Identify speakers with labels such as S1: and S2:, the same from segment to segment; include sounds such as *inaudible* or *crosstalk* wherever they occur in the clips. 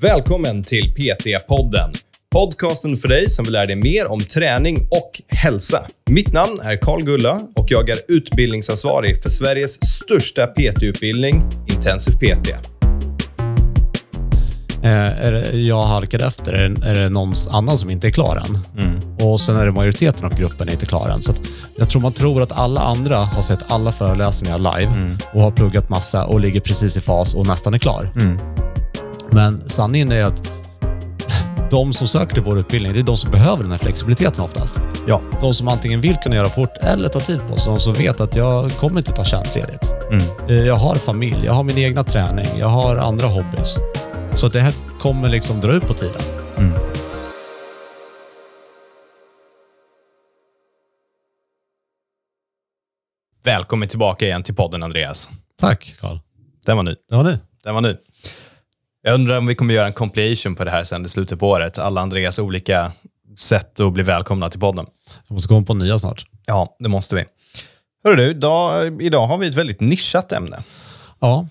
S1: Välkommen till PT-podden. Podcasten för dig som vill lära dig mer om träning och hälsa. Mitt namn är Karl Gulla och jag är utbildningsansvarig för Sveriges största PT-utbildning, Intensiv PT.
S2: Eh, är jag halkade efter? Är det, är det någon annan som inte är klar än? Och sen är det majoriteten av gruppen inte klar än. Så jag tror man tror att alla andra har sett alla föreläsningar live och har pluggat massa och ligger precis i fas och nästan är klar. Men sanningen är att de som söker till vår utbildning, det är de som behöver den här flexibiliteten oftast.
S1: Ja.
S2: De som antingen vill kunna göra fort eller ta tid på sig. De som vet att jag kommer inte ta tjänstledigt. Eh, Jag har familj, jag har min egna träning, jag har andra hobbys. Så det här kommer liksom dra ut på tiden.
S1: Välkommen tillbaka igen till podden, Andreas.
S2: Tack Karl.
S1: Den var ny.
S2: Det var ni.
S1: Den var ny. Jag undrar om vi kommer göra en compilation på det här sen i slutet på året. Alla Andreas olika sätt att bli välkomna till podden.
S2: Jag måste komma på nya snart.
S1: Ja, det måste vi. Hörru du, idag, idag har vi ett väldigt nischat ämne.
S2: Ja.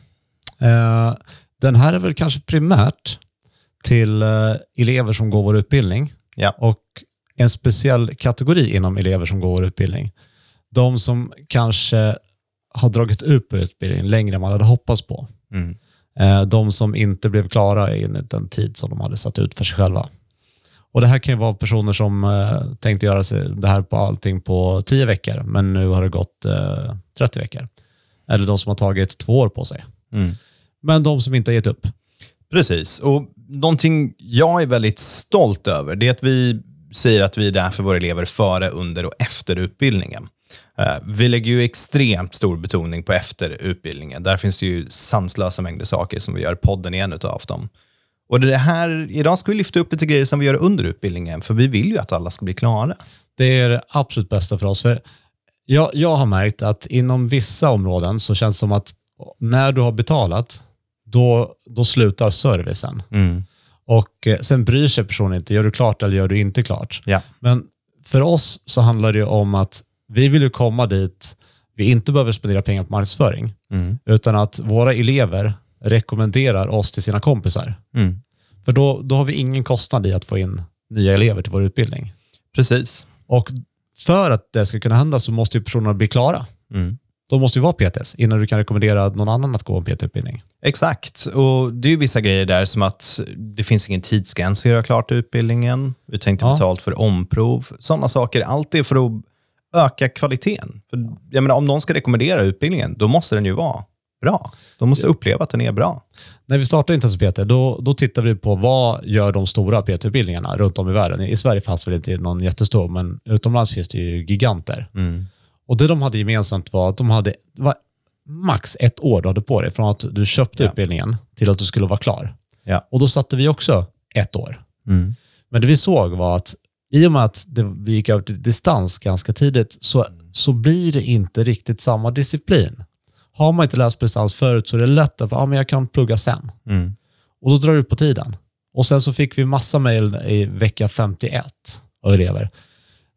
S2: Eh, den här är väl kanske primärt till eh, elever som går vår utbildning
S1: Ja.
S2: och en speciell kategori inom elever som går vår utbildning. De som kanske har dragit ut på utbildningen längre än man hade hoppats på.
S1: Mm.
S2: Eh, De som inte blev klara enligt den tid som de hade satt ut för sig själva. Och Det här kan ju vara personer som eh, tänkte göra det här på allting på 10 veckor, men nu har det gått eh, 30 veckor. Eller de som har tagit två år på sig.
S1: Mm.
S2: Men de som inte har gett upp.
S1: Precis. Och någonting jag är väldigt stolt över, det är att vi säger att vi är där för våra elever före, under och efter utbildningen. Eh, Vi lägger ju extremt stor betoning på efter utbildningen. Där finns det ju sanslösa mängder saker som vi gör podden i en av dem. Och det här, idag ska vi lyfta upp lite grejer som vi gör under utbildningen, för vi vill ju att alla ska bli klara.
S2: Det är det absolut bästa för oss. För jag, jag har märkt att inom vissa områden så känns det som att när du har betalat, då, då slutar servicen. Och eh, sen bryr sig personen inte, gör du klart eller gör du inte klart?
S1: Ja.
S2: Men för oss så handlar det om att vi vill ju komma dit vi inte behöver spendera pengar på marknadsföring, utan att våra elever rekommenderar oss till sina kompisar.
S1: Mm.
S2: För då, då har vi ingen kostnad i att få in nya elever till vår utbildning.
S1: Precis.
S2: Och för att det ska kunna hända så måste ju personerna bli klara.
S1: Mm.
S2: De måste ju vara PTS innan du kan rekommendera någon annan att gå en PT-utbildning.
S1: Exakt, och det är ju vissa grejer där som att det finns ingen tidsgräns att göra klart utbildningen. Vi tänkte
S2: Ja.
S1: betalt för omprov. Sådana saker. Allt är för att öka kvaliteten. För, jag menar, om någon ska rekommendera utbildningen, då måste den ju vara bra. De måste uppleva att den är bra.
S2: När vi startade Intensiv PT, då, då tittade vi på vad gör de stora PT-utbildningarna runt om i världen. I Sverige fanns väl inte någon jättestor, men utomlands finns det ju giganter. Och det de hade gemensamt var att de hade var max ett år du hade på dig från att du köpte
S1: Ja.
S2: utbildningen till att du skulle vara klar.
S1: Ja.
S2: Och då satte vi också ett år. Men det vi såg var att i och med att det, vi gick över till distans ganska tidigt så, så blir det inte riktigt samma disciplin. Har man inte läst på distans förut så är det lätt att ja, men jag kan plugga sen. Och då drar det ut på tiden. Och sen så fick vi massa mejl i vecka 51 av elever.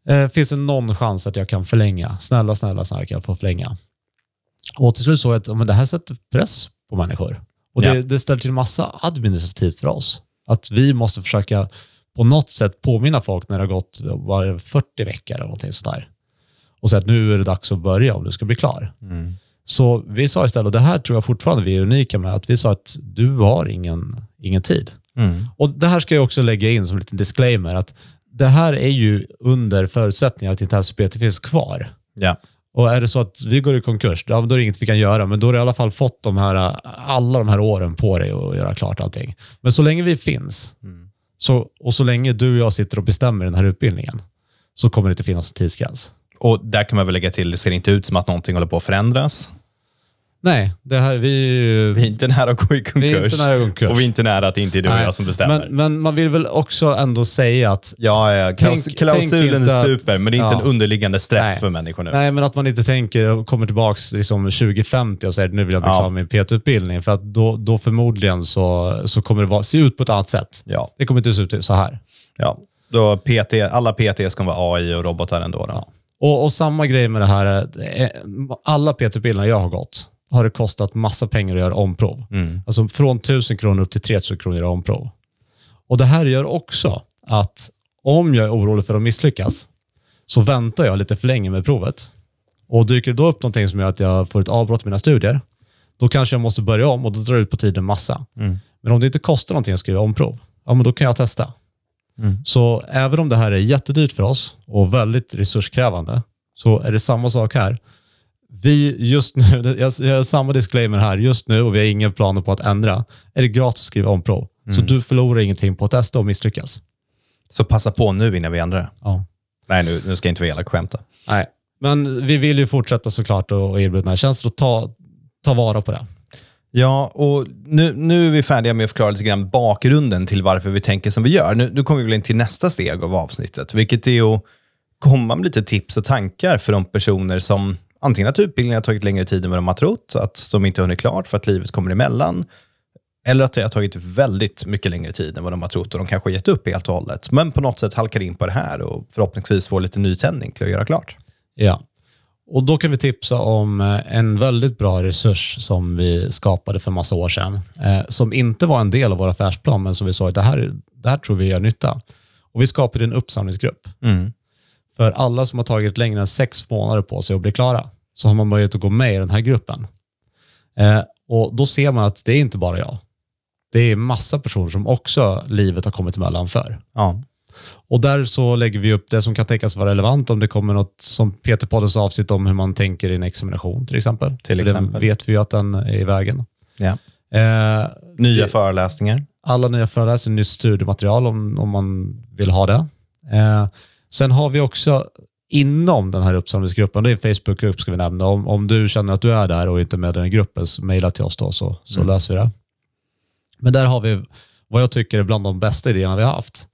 S2: Eh, finns det någon chans att jag kan förlänga? Snälla, snälla, snälla kan jag få förlänga? Och till slut såg jag att men det här sätter press på människor. Och det,
S1: Ja.
S2: det ställer till massa administrativt för oss. Att vi måste försöka på något sätt påminna folk när det har gått var det 40 veckor eller någonting sådär. Och säga att nu är det dags att börja om du ska bli klar. Så vi sa istället, och det här tror jag fortfarande vi är unika med, att vi sa att du har ingen, ingen tid. Och det här ska jag också lägga in som en liten disclaimer, att det här är ju under förutsättning att Intensiv PT finns kvar.
S1: Ja.
S2: Och är det så att vi går i konkurs, då är det inget vi kan göra, men då har du i alla fall fått de här, alla de här åren på dig att göra klart allting. Men så länge vi finns, så, och så länge du och jag sitter och bestämmer den här utbildningen, så kommer det inte finnas en tidsgräns.
S1: Och där kan man väl lägga till, det ser inte ut som att någonting håller på att förändras.
S2: Nej, det här, vi.
S1: Vi är inte nära att gå i konkurs.
S2: Vi är inte nära konkurs.
S1: Och vi är inte nära att det inte är du och jag som bestämmer.
S2: Men, men man vill väl också ändå säga att
S1: ja, ja, klaus,
S2: Tänk-
S1: klausulen
S2: tänk
S1: är
S2: att-
S1: super, men det är inte
S2: Ja.
S1: en underliggande stress
S2: Nej.
S1: för människor nu.
S2: Nej, men att man inte tänker och kommer tillbaka liksom 2050 och säger nu vill jag bli
S1: Ja.
S2: klar med min PT-utbildning. För att då, då förmodligen så, så kommer det vara, se ut på ett annat sätt.
S1: Ja,
S2: Det kommer inte se ut så här.
S1: ja. Då PT, alla PT ska vara AI och robotar ändå. Då.
S2: Och, och samma grej med det här, eh, alla PT-utbildningar jag har gått har det kostat massa pengar att göra omprov.
S1: Mm.
S2: Alltså från 1000 kronor upp till 3000 kronor att göra omprov. Och det här gör också att om jag är orolig för att misslyckas så väntar jag lite för länge med provet. Och dyker det då upp någonting som gör att jag får ett avbrott i mina studier, då kanske jag måste börja om och då drar det ut på tiden massa.
S1: Mm.
S2: Men om det inte kostar någonting att skriva omprov, ja men då kan jag testa.
S1: Mm.
S2: Så även om det här är jättedyrt för oss och väldigt resurskrävande, så är det samma sak här. Vi just nu, *laughs* jag jag har samma disclaimer här, just nu och vi har inga planer på att ändra, är det gratis att skriva omprov. Så du förlorar ingenting på att testa och misslyckas.
S1: Så passa på nu innan vi ändrar det.
S2: Ja.
S1: Nej, nu, nu ska jag inte vara elak och skämta.
S2: Nej, men vi vill ju fortsätta såklart och erbjuda den här tjänsten och ta, ta vara på det.
S1: Ja, och nu, nu är vi färdiga med att förklara lite grann bakgrunden till varför vi tänker som vi gör. Nu, nu kommer vi väl in till nästa steg av avsnittet, vilket är att komma med lite tips och tankar för de personer som antingen att utbildningen har tagit längre tid än vad de har trott, att de inte hunnit klart för att livet kommer emellan, eller att det har tagit väldigt mycket längre tid än vad de har trott och de kanske har gett upp helt och hållet, men på något sätt halkar in på det här och förhoppningsvis får lite nytändning till att göra klart.
S2: Ja, och då kan vi tipsa om eh, en väldigt bra resurs som vi skapade för massa år sedan, eh, som inte var en del av vår affärsplan, men som vi sa att det här, det här tror vi gör nytta. Och vi skapade en uppsamlingsgrupp. För alla som har tagit längre än sex månader på sig att bli klara, så har man möjlighet att gå med i den här gruppen. Eh, och då ser man att det är inte bara jag. Det är massa personer som också livet har kommit emellan för.
S1: Ja.
S2: Och där så lägger vi upp det som kan tänkas vara relevant om det kommer något som Peter Poddens avsnitt om hur man tänker i en examination till exempel.
S1: Till
S2: För
S1: exempel.
S2: Den vet vi ju att den är i vägen.
S1: Ja.
S2: Eh,
S1: Nya föreläsningar.
S2: alla nya föreläsningar, nytt studiematerial om, om man vill ha det. Eh, sen har vi också inom den här uppsamlingsgruppen, det är en Facebookgrupp ska vi nämna, om, om du känner att du är där och inte med i den gruppen, så mejla till oss då så, så löser vi det. Men där har vi vad jag tycker är bland de bästa idéerna vi har haft.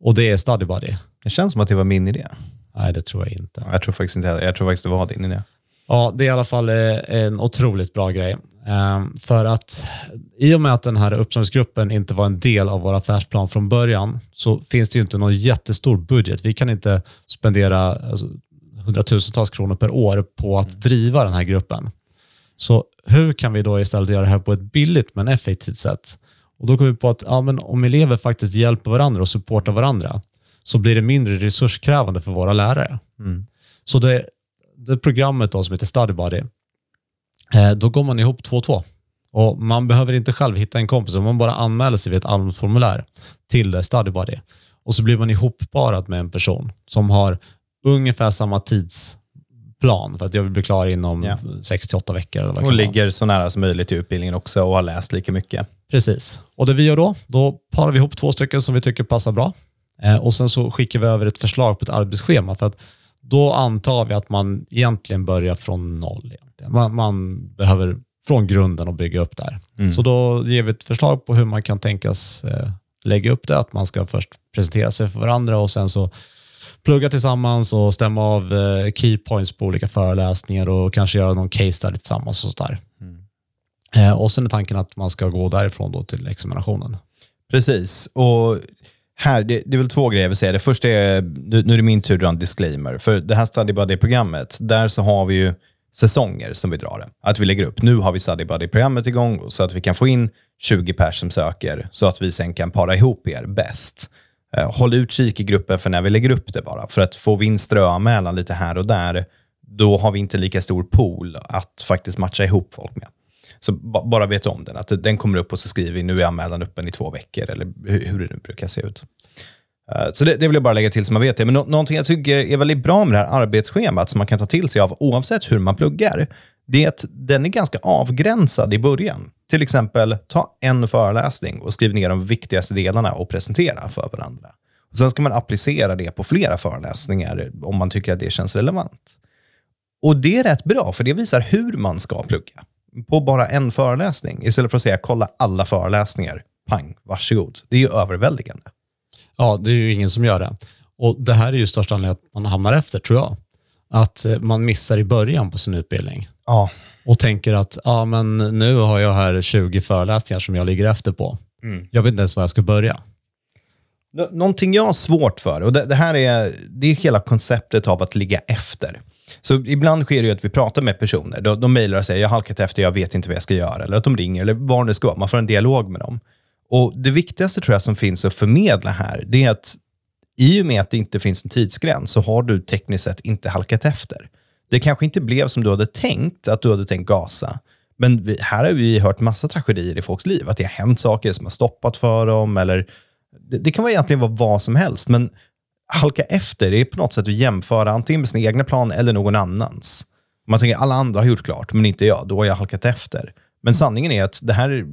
S2: Och det är Study Buddy.
S1: Det känns som att det var min idé.
S2: Nej, det tror jag inte.
S1: Jag tror faktiskt inte Jag tror faktiskt det var din idé.
S2: Ja, det är i alla fall eh, en otroligt bra grej. Ehm, För att i och med att den här uppsamlingsgruppen inte var en del av vår affärsplan från början så finns det ju inte någon jättestor budget. Vi kan inte spendera alltså, hundratusentals kronor per år på att driva den här gruppen. Så hur kan vi då istället göra det här på ett billigt men effektivt sätt? Och då kom vi på att ja, men om elever faktiskt hjälper varandra och supportar varandra så blir det mindre resurskrävande för våra lärare. Så det, det programmet då som heter Study Buddy, eh, då går man ihop två och två. Och man behöver inte själv hitta en kompis, man bara anmäler sig vid ett allmänt formulär till eh, Study Buddy. Och så blir man ihopparad med en person som har ungefär samma tidsplan för att jag vill bli klar inom
S1: Ja.
S2: 6-8 veckor. Eller vad
S1: Och ligger så nära som möjligt till utbildningen också och har läst lika mycket.
S2: Precis. Och det vi gör då, då parar vi ihop två stycken som vi tycker passar bra. Eh, och sen så skickar vi över ett förslag på ett arbetsschema. För att då antar vi att man egentligen börjar från noll. Egentligen. Man, man behöver från grunden och bygga upp där. Så då ger vi ett förslag på hur man kan tänkas eh, lägga upp det. Att man ska först presentera sig för varandra och sen så plugga tillsammans och stämma av eh, key points på olika föreläsningar och kanske göra någon case study tillsammans och sådär. Eh, och sen är tanken att man ska gå därifrån då till examinationen.
S1: Precis. Och här, det, det är väl två grejer jag vill säga. Det första är, nu, nu är det min tur att dra en disclaimer. För det här Study Buddy-programmet, där så har vi ju säsonger som vi drar det. Att vi lägger upp, nu har vi Study Buddy-programmet igång så att vi kan få in 20 pers som söker så att vi sen kan para ihop er bäst. Eh, håll utkik i gruppen för när vi lägger upp det bara. För att får vi in ströanmälan lite här och där, då har vi inte lika stor pool att faktiskt matcha ihop folk med. Så ba- bara vet om den, att den kommer upp och så skriver vi nu är anmälan öppen i två veckor, eller hur det nu brukar se ut. Eh, så det, det vill jag bara lägga till så man vet det. Men nå- någonting jag tycker är väldigt bra med det här arbetsschemat som man kan ta till sig av oavsett hur man pluggar, det är att den är ganska avgränsad i början. Till exempel, ta en föreläsning och skriv ner de viktigaste delarna och presentera för varandra. Och sen ska man applicera det på flera föreläsningar om man tycker att det känns relevant. Och det är rätt bra, för det visar hur man ska plugga. På bara en föreläsning, istället för att säga kolla alla föreläsningar. Pang, varsågod. Det är ju överväldigande.
S2: Ja, det är ju ingen som gör det. Och det här är ju största anledningen att man hamnar efter, tror jag. Att eh, man missar i början på sin utbildning
S1: Ja.
S2: och tänker att ja, men nu har jag här 20 föreläsningar som jag ligger efter på. Jag vet inte ens var jag ska börja.
S1: Nå- Någonting jag har svårt för, och det, det här är, det är hela konceptet av att ligga efter. Så ibland sker det ju att vi pratar med personer. De, de mejlar och säger jag har halkat efter, jag vet inte vad jag ska göra. Eller att de ringer, eller vad det ska vara. Man får en dialog med dem. Och Det viktigaste tror jag som finns att förmedla här, det är att i och med att det inte finns en tidsgräns så har du tekniskt sett inte halkat efter. Det kanske inte blev som du hade tänkt, att du hade tänkt gasa. Men vi, här har vi hört massa tragedier i folks liv. Att det har hänt saker som har stoppat för dem. Eller, det, det kan vara egentligen vara vad som helst. Men halka efter, det är på något sätt att jämföra antingen med sin egna plan eller någon annans. Man tänker alla andra har gjort klart, men inte jag. Då har jag halkat efter. Men sanningen är att det här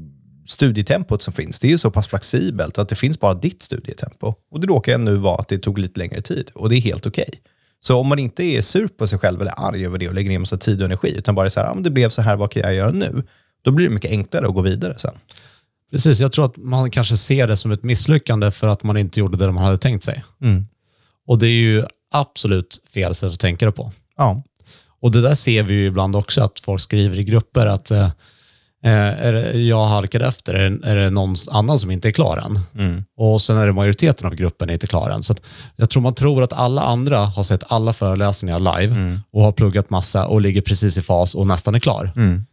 S1: studietempot som finns, det är ju så pass flexibelt att det finns bara ditt studietempo. Och det råkar nu vara att det tog lite längre tid och det är helt okej. Okay. Så om man inte är sur på sig själv eller arg över det och lägger ner massa tid och energi, utan bara är så här, ah, det blev så här, vad kan jag göra nu? Då blir det mycket enklare att gå vidare sen.
S2: Precis, jag tror att man kanske ser det som ett misslyckande för att man inte gjorde det man hade tänkt sig. Mm. Och det är ju absolut fel sätt att tänka det på.
S1: Ja.
S2: Och det där ser vi ju ibland också, att folk skriver i grupper att Eh, är det, jag halkade efter, är det, är det någon annan som inte är klar än? Mm. Och sen är det majoriteten av gruppen inte klar än. Så jag tror man tror att alla andra har sett alla föreläsningar live mm. och har pluggat massa och ligger precis i fas och nästan är klar. Mm.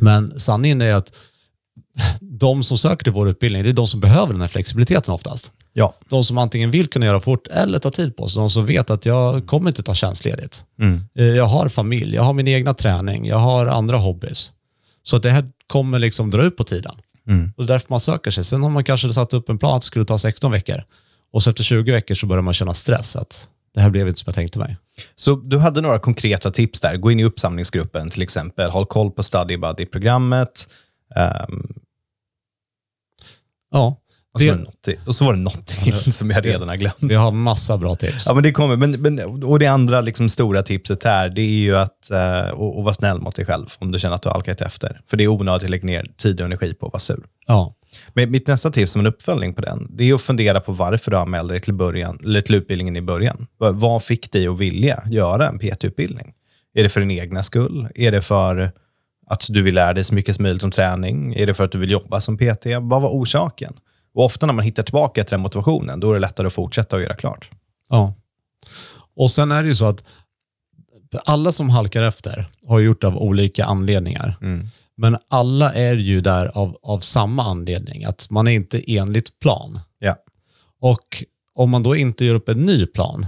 S2: Men sanningen är att de som söker till vår utbildning, det är de som behöver den här flexibiliteten oftast.
S1: Ja.
S2: De som antingen vill kunna göra fort eller ta tid på sig. De som vet att jag kommer inte ta tjänstledigt. Mm. Eh, jag har familj, jag har min egna träning, jag har andra hobbys. Så det här kommer liksom dra ut på tiden. Mm. Och det är därför man söker sig. Sen har man kanske satt upp en plan att det skulle ta 16 veckor. Och så efter 20 veckor så börjar man känna stress. att det här blev inte som jag tänkte mig.
S1: Så du hade några konkreta tips där. Gå in i uppsamlingsgruppen till exempel. Håll koll på Study Buddy-programmet. Um...
S2: Ja,
S1: och så, det, var det något, och så var det något till som jag redan har glömt.
S2: Vi har massa bra tips.
S1: Ja, men det kommer. Men, men, och det andra liksom, stora tipset här, det är ju att uh, och, och vara snäll mot dig själv om du känner att du har halkat efter. För det är onödigt att lägga ner tid och energi på att vara sur.
S2: Ja.
S1: Men mitt nästa tips som en uppföljning på den, det är att fundera på varför du anmälde dig till, början, eller till utbildningen i början. Vad fick dig att vilja göra en PT-utbildning? Är det för din egna skull? Är det för att du vill lära dig så mycket som möjligt om träning? Är det för att du vill jobba som PT? Vad var orsaken? Och ofta när man hittar tillbaka till den motivationen, då är det lättare att fortsätta och göra klart.
S2: Ja. Och sen är det ju så att alla som halkar efter har gjort det av olika anledningar. Mm. Men alla är ju där av, av samma anledning, att man är inte enligt plan.
S1: Ja.
S2: Och om man då inte gör upp en ny plan,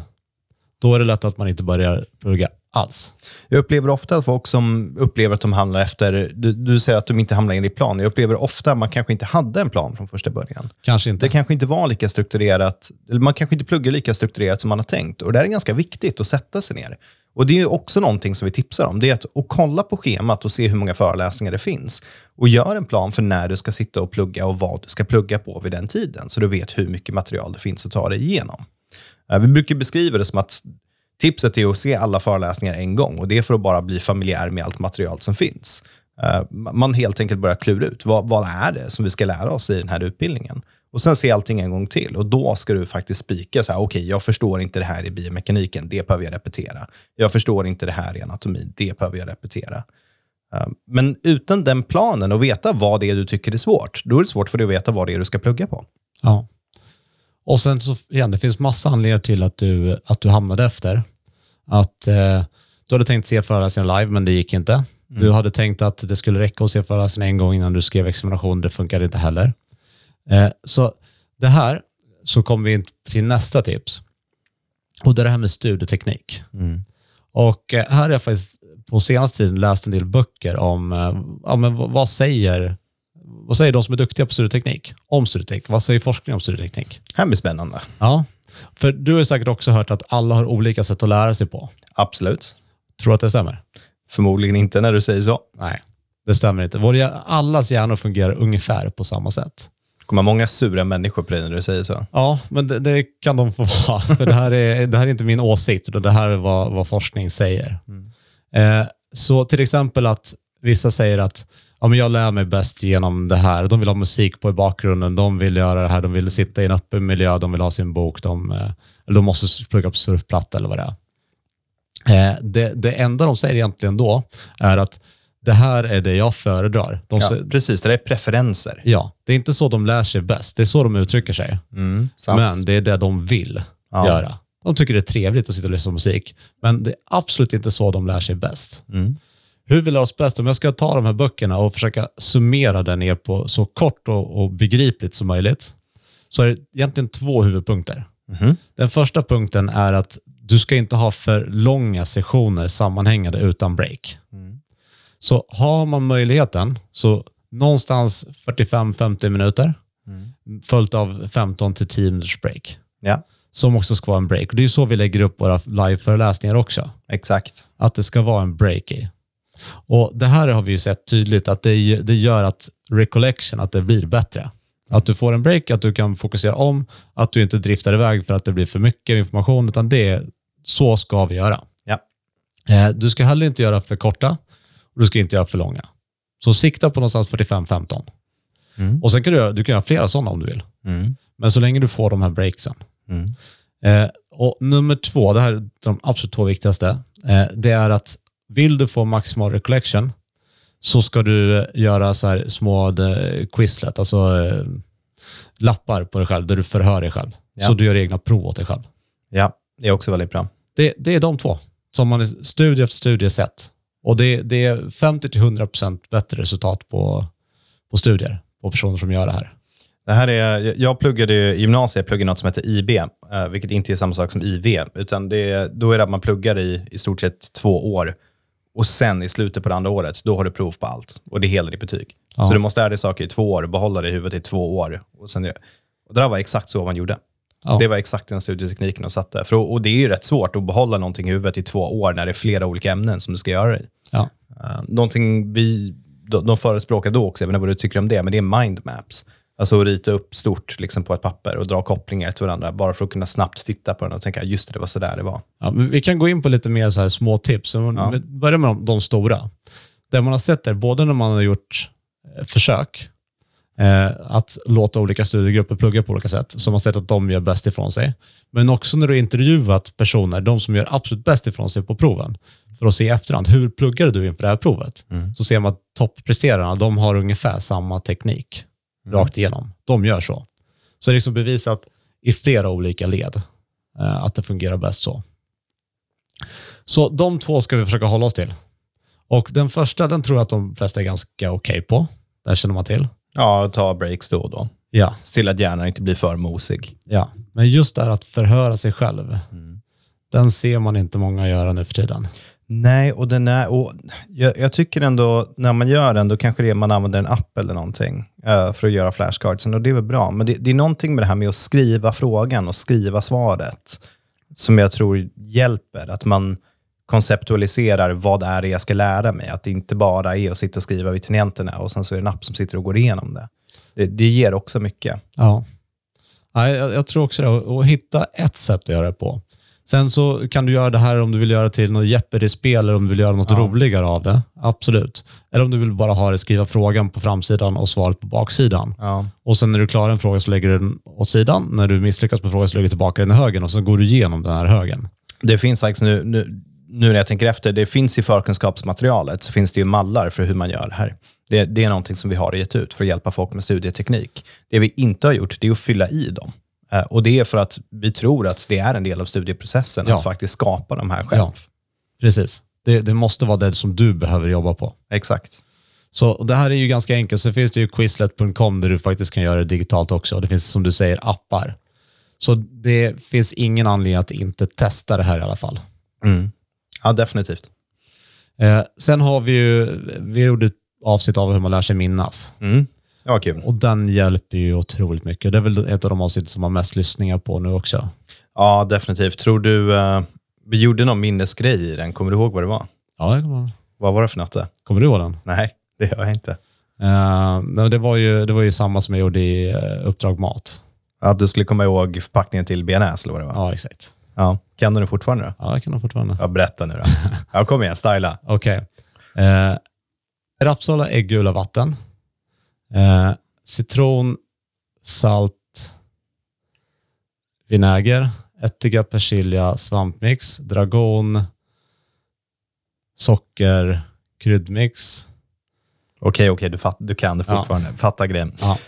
S2: då är det lätt att man inte börjar plugga alls.
S1: Jag upplever ofta att folk som upplever att de hamnar efter, du, du säger att de inte hamnar in i plan. Jag upplever ofta att man kanske inte hade en plan från första början.
S2: Kanske inte.
S1: Det kanske inte var lika strukturerat, man kanske inte pluggar lika strukturerat som man har tänkt. Och det är ganska viktigt att sätta sig ner. Och Det är också någonting som vi tipsar om. Det är att, att kolla på schemat och se hur många föreläsningar det finns. Och gör en plan för när du ska sitta och plugga och vad du ska plugga på vid den tiden. Så du vet hur mycket material det finns att ta dig igenom. Eh, vi brukar beskriva det som att Tipset är att se alla föreläsningar en gång och det är för att bara bli familjär med allt material som finns. Eh, man helt enkelt börjar klura ut vad, vad är det som vi ska lära oss i den här utbildningen. Och sen se allting en gång till och då ska du faktiskt spika så här, okej, okay, jag förstår inte det här i biomekaniken, det behöver jag repetera. Jag förstår inte det här i anatomi, det behöver jag repetera. Eh, men utan den planen och veta vad det är du tycker är svårt, då är det svårt för dig att veta vad det är du ska plugga på.
S2: Ja. Och sen så, igen, det finns massa anledningar till att du, att du hamnade efter. Att eh, du hade tänkt se föreläsningen live, men det gick inte. Mm. Du hade tänkt att det skulle räcka att se föreläsningen en gång innan du skrev examination. Det funkade inte heller. Eh, så det här, så kommer vi in till nästa tips. Och det är det här med studieteknik. Mm. Och eh, här har jag faktiskt på senaste tiden läst en del böcker om eh, ja, men vad säger vad säger de som är duktiga på studieteknik om studieteknik? Vad säger forskningen om studieteknik?
S1: Det här blir spännande.
S2: Ja, för du har säkert också hört att alla har olika sätt att lära sig på.
S1: Absolut.
S2: Tror du att det stämmer?
S1: Förmodligen inte när du säger så.
S2: Nej, det stämmer inte. Vår, allas hjärnor fungerar ungefär på samma sätt.
S1: Det kommer många sura människor på dig när du säger så.
S2: Ja, men det, det kan de få vara. *laughs* För det här är, det här är inte min åsikt, utan det här är vad, vad forskning säger. Mm. Eh, så till exempel att vissa säger att ja, men jag lär mig bäst genom det här. De vill ha musik på i bakgrunden, de vill göra det här, de vill sitta i en öppen miljö, de vill ha sin bok, de, eh, eller de måste plugga på surfplatta eller vad det är. Eh, det, det enda de säger egentligen då är att det här är det jag föredrar.
S1: De ja, precis, det är preferenser.
S2: Ja, det är inte så de lär sig bäst. Det är så de uttrycker sig. Mm, men det är det de vill ja. göra. De tycker det är trevligt att sitta och lyssna på musik, men det är absolut inte så de lär sig bäst. Mm. Hur vi lär oss bäst, om jag ska ta de här böckerna och försöka summera det ner på så kort och, och begripligt som möjligt, så är det egentligen två huvudpunkter.
S1: Mhm.
S2: Den första punkten är att du ska inte ha för långa sessioner sammanhängande utan break. Så har man möjligheten, så någonstans 45-50 minuter, följt av 15 till 10 minuters break,
S1: Ja,
S2: som också ska vara en break. Och det är ju så vi lägger upp våra liveföreläsningar också,
S1: exakt.
S2: att det ska vara en break i. Och Det här har vi ju sett tydligt att det, det gör att recollection, att det blir bättre. Att du får en break, att du kan fokusera om, att du inte driftar iväg för att det blir för mycket information, utan det så ska vi göra.
S1: Ja.
S2: Eh, Du ska heller inte göra för korta och du ska inte göra för långa. Så sikta på någonstans 45-15.
S1: Mm.
S2: Och sen kan du, göra, du kan göra flera sådana om du vill.
S1: Mm.
S2: Men så länge du får de här breaksen.
S1: Mm.
S2: Eh, och nummer två, det här är de absolut två viktigaste, eh, det är att vill du få maximal recollection så ska du eh, göra så här små eh, quizlet, alltså eh, lappar på dig själv där du förhör dig själv.
S1: Ja.
S2: Så du gör egna prov åt dig själv.
S1: Ja, det är också väldigt bra.
S2: Det, det är de två som man i studie efter studie sett. Och det, det är 50-100% bättre resultat på, på studier på personer som gör det här.
S1: Det här är, jag pluggade ju, i gymnasiet pluggade något som heter IB, vilket inte är samma sak som IV. Utan det, då är det att man pluggar i i stort sett två år. Och sen i slutet på det andra året, då har du prov på allt. Och det är hela ditt betyg.
S2: Ja.
S1: Så du måste lära dig saker i två år, behålla det i huvudet i två år. Och, sen, och det där var exakt så man gjorde.
S2: Ja.
S1: Det var exakt den studietekniken de satte. För, och det är ju rätt svårt att behålla någonting i huvudet i två år när det är flera olika ämnen som du ska göra i.
S2: Ja.
S1: Uh, någonting vi, de, de förespråkar då också, jag vet inte vad du tycker om det, men det är mindmaps. Alltså att rita upp stort liksom, på ett papper och dra kopplingar till varandra, bara för att kunna snabbt titta på den och tänka, just det, det var så där det var.
S2: Ja, vi kan gå in på lite mer så här små tips.
S1: Ja.
S2: vi börjar med de, de stora. Det man har sett är, både när man har gjort eh, försök eh, att låta olika studiegrupper plugga på olika sätt, så har sett att de gör bäst ifrån sig. Men också när du har intervjuat personer, de som gör absolut bäst ifrån sig på proven, för att se i efterhand, hur pluggade du inför det här provet? Så ser man att toppresterarna, de har ungefär samma teknik rakt igenom. De gör så. Så det är liksom bevisat i flera olika led eh, att det fungerar bäst så. Så de två ska vi försöka hålla oss till. Och den första, den tror jag att de flesta är ganska okej på. Det här känner man till.
S1: Ja, ta breaks då och då.
S2: Ja,
S1: Se till att hjärnan inte blir för mosig.
S2: ja. Men just det här att förhöra sig själv, den ser man inte många göra nu för tiden.
S1: Nej, och den är, och jag, jag tycker ändå, när man gör den, då kanske det är man använder en app eller någonting uh, för att göra flashcardsen, och det är väl bra. Men det, det är någonting med det här med att skriva frågan och skriva svaret som jag tror hjälper. Att man konceptualiserar vad är det jag ska lära mig. Att det inte bara är att sitta och skriva vid tangenterna och sen så är det en app som sitter och går igenom det. Det, det ger också mycket.
S2: Ja. Nej, jag, jag tror också det. att hitta ett sätt att göra det på. Sen så kan du göra det här om du vill göra till något Jeopardy-spel eller om du vill göra något
S1: Ja.
S2: roligare av det. Absolut. Eller om du vill bara ha det, skriva frågan på framsidan och svaret på baksidan.
S1: Ja.
S2: Och sen när du klarar en fråga så lägger du den åt sidan. När du misslyckas med frågan så lägger du tillbaka den i högen och så går du igenom den här högen.
S1: Det finns faktiskt nu, nu, nu när jag tänker efter, det finns i förkunskapsmaterialet så finns det ju mallar för hur man gör det här. Det, det är någonting som vi har gett ut för att hjälpa folk med studieteknik. Det vi inte har gjort, det är att fylla i dem. Eh, och det är för att vi tror att det är en del av studieprocessen
S2: Ja.
S1: att faktiskt skapa de här själv.
S2: Ja. Precis. Det, det måste vara det som du behöver jobba på.
S1: Exakt.
S2: Så det här är ju ganska enkelt. Så finns det ju quizlet.com där du faktiskt kan göra det digitalt också. Det finns som du säger appar. Så det finns ingen anledning att inte testa det här i alla fall.
S1: Mm. Ja, definitivt.
S2: Eh, sen har vi ju, vi gjorde ett avsnitt av hur man lär sig minnas.
S1: Mm. Det var kul.
S2: Och den hjälper ju otroligt mycket. Det är väl ett av de avsnitt som har mest lyssningar på nu också.
S1: Ja, definitivt. Tror du, eh, vi gjorde någon minnesgrej i den. Kommer du ihåg vad det var?
S2: Ja, jag kommer,
S1: Vad var det för något? då?
S2: kommer du ihåg den?
S1: Nej, det gör jag inte.
S2: Eh, nej, det, var ju, det var ju samma som jag gjorde i uh, Uppdrag Mat.
S1: Att du skulle komma ihåg förpackningen till BNS eller vad det var?
S2: Ja, exakt.
S1: Ja. Kan du den fortfarande då?
S2: Ja, jag kan nog fortfarande.
S1: Ja, berätta nu då. *laughs* Ja, kom igen, styla.
S2: Okej. Eh, rapsolla, ägg, gula vatten. Eh, citron, salt, vinäger, ättika, persilja, svampmix, dragon, socker, kryddmix.
S1: Okej, okej, du, fatt, du kan det
S2: Ja.
S1: fortfarande. Fatta grejen.
S2: Ja.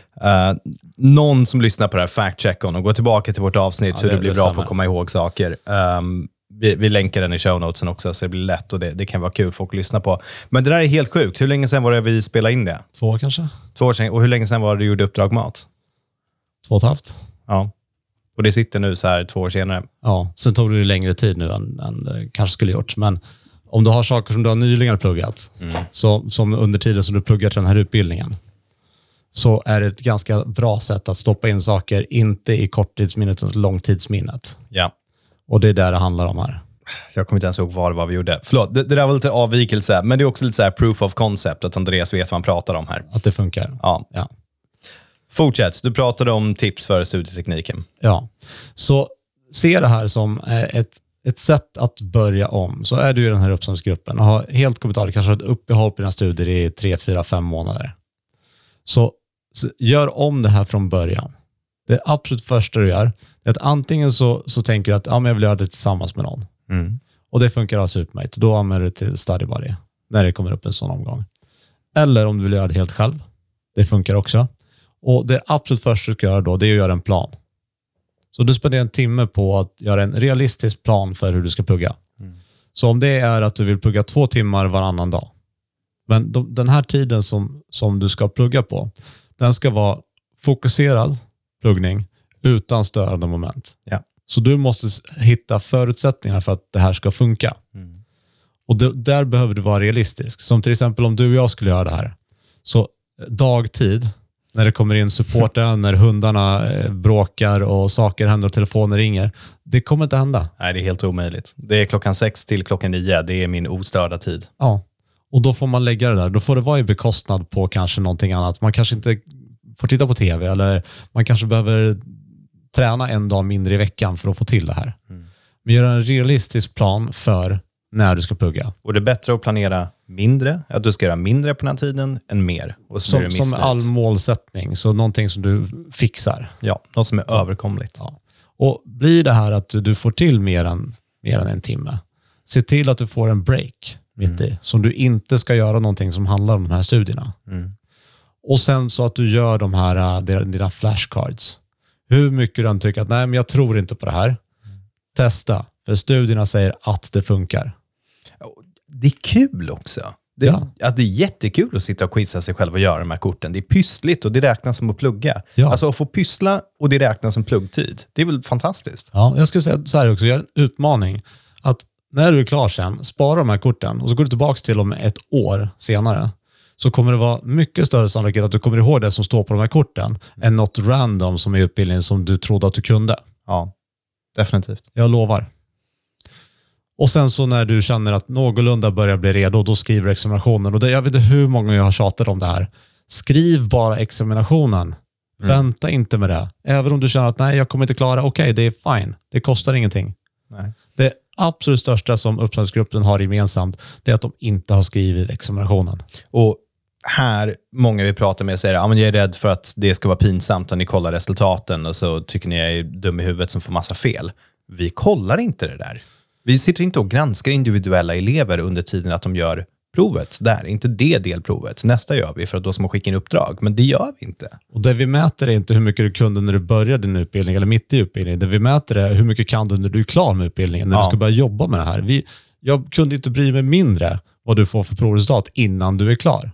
S1: Eh, någon som lyssnar på det här, fact check on och gå tillbaka till vårt avsnitt
S2: Ja,
S1: hur
S2: det-
S1: du blir
S2: det
S1: bra på
S2: stämmer.
S1: att komma ihåg saker. Ehm, vi, vi länkar den i show notesen också, så det blir lätt och det, det kan vara kul för folk att lyssna på. Men det där är helt sjukt. Hur länge sedan var det vi spelade in det?
S2: Två år kanske?
S1: Två år sedan. Och hur länge sedan var det du gjorde Uppdrag Mat?
S2: Två och ett halvt?
S1: Ja. Och det sitter nu så här två år senare.
S2: Ja, sen tog det ju längre tid nu än, än det kanske skulle gjort. Men om du har saker som du har nyligen pluggat, så, som under tiden som du pluggar till den här utbildningen, så är det ett ganska bra sätt att stoppa in saker, inte i korttidsminnet utan långtidsminnet.
S1: Ja.
S2: Och det är där det handlar om här.
S1: Jag kommer inte ens ihåg vad det var vi gjorde. Förlåt, det, det där var lite avvikelse, men det är också lite så här proof of concept, att Andreas vet vad han pratar om här.
S2: Att det funkar.
S1: Ja.
S2: Ja.
S1: Fortsätt. Du pratade om tips för studietekniken.
S2: Ja, så se det här som eh, ett, ett sätt att börja om. Så är du i den här uppsamlingsgruppen och har helt kommit av kanske ett uppehåll på dina studier i tre, fyra, fem månader. Så, så gör om det här från början. Det absolut första du gör är att antingen så, så tänker du att ja, men jag vill göra det tillsammans med någon. Och det funkar alltså utmärkt. Då använder du det till Study Buddy när det kommer upp en sån omgång. Eller om du vill göra det helt själv. Det funkar också. Och Det absolut första du ska göra då, det är att göra en plan. Så du spenderar en timme på att göra en realistisk plan för hur du ska plugga. Så om det är att du vill plugga två timmar varannan dag, men de, den här tiden som, som du ska plugga på, den ska vara fokuserad pluggning utan störande moment.
S1: Ja.
S2: Så du måste hitta förutsättningar för att det här ska funka. Och det, där behöver du vara realistisk. Som till exempel om du och jag skulle göra det här. Så dagtid, när det kommer in supportrar, *laughs* när hundarna eh, bråkar och saker händer och telefoner ringer. Det kommer inte hända.
S1: Nej, det är helt omöjligt. Det är klockan sex till klockan nio. Det är min ostörda tid.
S2: Ja. Och då får man lägga det där. Då får det vara i bekostnad på kanske någonting annat. Man kanske inte får titta på tv eller man kanske behöver träna en dag mindre i veckan för att få till det här. Men göra en realistisk plan för när du ska plugga.
S1: Och det är bättre att planera mindre, att du ska göra mindre på den här tiden, än mer. Och
S2: Som, som all målsättning, så någonting som du fixar.
S1: Ja, något som är överkomligt.
S2: Ja. Och blir det här att du, du får till mer än, mer än en timme, se till att du får en break mitt i, som du inte ska göra någonting som handlar om de här studierna. Och sen så att du gör de här, äh, dina- flashcards. Hur mycket du än tycker att nej, men jag tror inte på det här. Testa, för studierna säger att det funkar.
S1: Det är kul också. Det,
S2: Ja.
S1: att det är jättekul att sitta och quizza sig själv och göra de här korten. Det är pyssligt och det räknas som att plugga.
S2: Ja.
S1: Alltså att få pyssla och det räknas som pluggtid. Det är väl fantastiskt?
S2: Ja, jag skulle säga så här också, gör en utmaning. Att när du är klar sen, spara de här korten och så går du tillbaka till dem ett år senare. Så kommer det vara mycket större sannolikhet att du kommer ihåg det som står på de här korten än något random som är i utbildningen som du trodde att du kunde.
S1: Ja, definitivt.
S2: Jag lovar. Och sen så när du känner att någorlunda börjar bli redo, då skriver du examinationen. Och det, jag vet inte hur många jag har tjatat om det här. Skriv bara examinationen. Vänta inte med det. Även om du känner att nej, jag kommer inte klara, okej, det är fine. Det kostar ingenting.
S1: Nej.
S2: Det absolut största som uppsamlingsgruppen har gemensamt, det är att de inte har skrivit examinationen.
S1: Och här, många vi pratar med säger att jag är rädd för att det ska vara pinsamt när ni kollar resultaten och så tycker ni jag är dum i huvudet som får massa fel. Vi kollar inte det där. Vi sitter inte och granskar individuella elever under tiden att de gör provet där. Inte det delprovet. Nästa gör vi för att då ska man skicka in uppdrag. Men det gör vi inte.
S2: Och det vi mäter är inte hur mycket du kunde när du började din utbildning eller mitt i utbildningen. Det vi mäter är hur mycket kan du när du är klar med utbildningen, när
S1: Ja.
S2: du ska börja jobba med det här. Vi, jag kunde inte bry mig mindre vad du får för provresultat innan du är klar.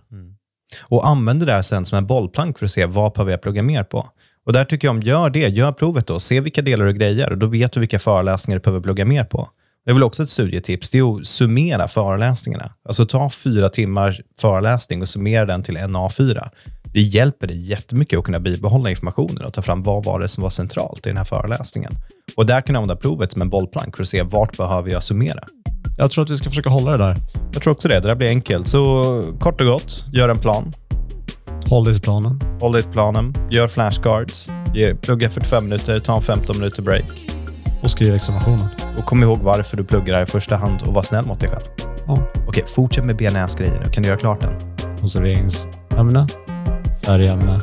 S1: Och använd det där sen som en bollplank för att se vad behöver jag plugga mer på. Och där tycker jag om, gör det. Gör provet då. Se vilka delar du grejer och då vet du vilka föreläsningar du behöver plugga mer på. Det är väl också ett studietips. Det är att summera föreläsningarna. Alltså ta fyra timmars föreläsning och summera den till en A4. Det hjälper dig jättemycket att kunna bibehålla informationen och ta fram vad var det som var centralt i den här föreläsningen. Och där kan du använda provet som en bollplank för att se vart behöver jag summera.
S2: Jag tror att vi ska försöka hålla det där.
S1: Jag tror också det. Det där blir enkelt. Så kort och gott, gör en plan.
S2: Håll dig till planen.
S1: Håll dig till planen, gör flashcards, plugga 45 minuter, ta en 15 minuter break.
S2: Och skriv examinationen.
S1: Och kom ihåg varför du pluggar i första hand och var snäll mot dig själv.
S2: Ja.
S1: Okej, fortsätt med bearnaise-grejen nu. Kan du göra klart den?
S2: Konserveringsämne, färgämne,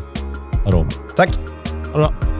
S2: aroma.
S1: Tack!
S2: Ha det bra.